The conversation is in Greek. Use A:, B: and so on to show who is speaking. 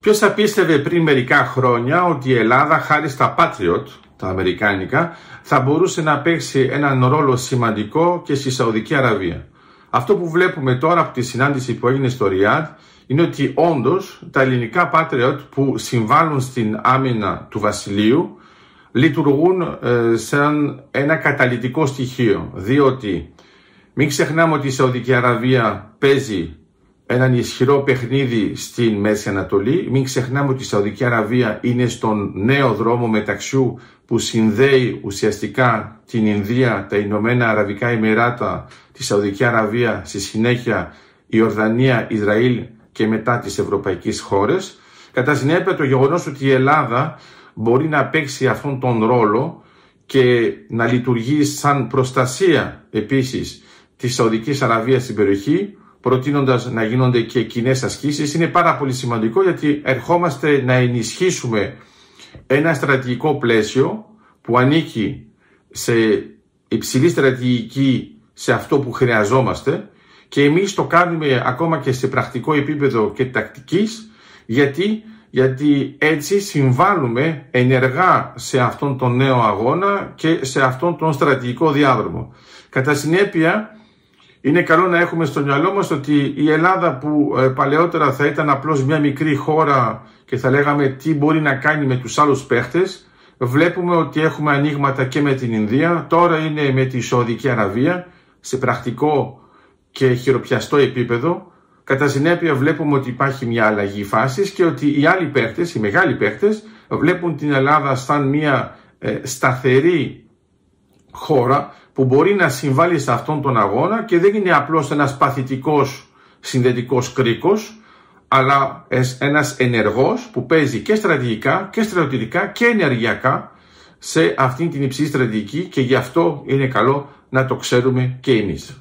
A: Ποιος θα πίστευε πριν μερικά χρόνια ότι η Ελλάδα, χάρη στα Patriot, τα αμερικάνικα, θα μπορούσε να παίξει έναν ρόλο σημαντικό και στη Σαουδική Αραβία; Αυτό που βλέπουμε τώρα από τη συνάντηση που έγινε στο Ριάντ είναι ότι όντως τα ελληνικά Patriot που συμβάλλουν στην άμυνα του Βασιλείου λειτουργούν ε, σαν ένα καταλητικό στοιχείο. Διότι μην ξεχνάμε ότι η Σαουδική Αραβία παίζει έναν ισχυρό παιχνίδι στην Μέση Ανατολή. Μην ξεχνάμε ότι η Σαουδική Αραβία είναι στον νέο δρόμο μεταξύ που συνδέει ουσιαστικά την Ινδία, τα Ηνωμένα Αραβικά Εμμυράτα, τη Σαουδική Αραβία, στη συνέχεια η Ορδανία, Ισραήλ και μετά τις ευρωπαϊκές χώρες. Κατά συνέπεια το γεγονός ότι η Ελλάδα μπορεί να παίξει αυτόν τον ρόλο και να λειτουργεί σαν προστασία επίσης της Σαουδικής Αραβίας στην περιοχή προτείνοντας να γίνονται και κοινές ασκήσεις είναι πάρα πολύ σημαντικό γιατί ερχόμαστε να ενισχύσουμε ένα στρατηγικό πλαίσιο που ανήκει σε υψηλή στρατηγική σε αυτό που χρειαζόμαστε και εμείς το κάνουμε ακόμα και σε πρακτικό επίπεδο και τακτικής γιατί, γιατί έτσι συμβάλλουμε ενεργά σε αυτόν τον νέο αγώνα και σε αυτόν τον στρατηγικό διάδρομο. Κατά συνέπεια είναι καλό να έχουμε στο μυαλό μας ότι η Ελλάδα που ε, παλαιότερα θα ήταν απλώς μια μικρή χώρα και θα λέγαμε τι μπορεί να κάνει με τους άλλους παίχτες, βλέπουμε ότι έχουμε ανοίγματα και με την Ινδία, τώρα είναι με τη Σαουδική Αραβία, σε πρακτικό και χειροπιαστό επίπεδο. Κατά συνέπεια βλέπουμε ότι υπάρχει μια αλλαγή φάσης και ότι οι άλλοι παίχτες, οι μεγάλοι παίχτες, βλέπουν την Ελλάδα σαν μια ε, σταθερή χώρα που μπορεί να συμβάλλει σε αυτόν τον αγώνα και δεν είναι απλώς ένας παθητικός συνδετικός κρίκος, αλλά ένας ενεργός που παίζει και στρατηγικά και στρατιωτικά και ενεργειακά σε αυτήν την υψηλή στρατηγική και γι' αυτό είναι καλό να το ξέρουμε και εμείς.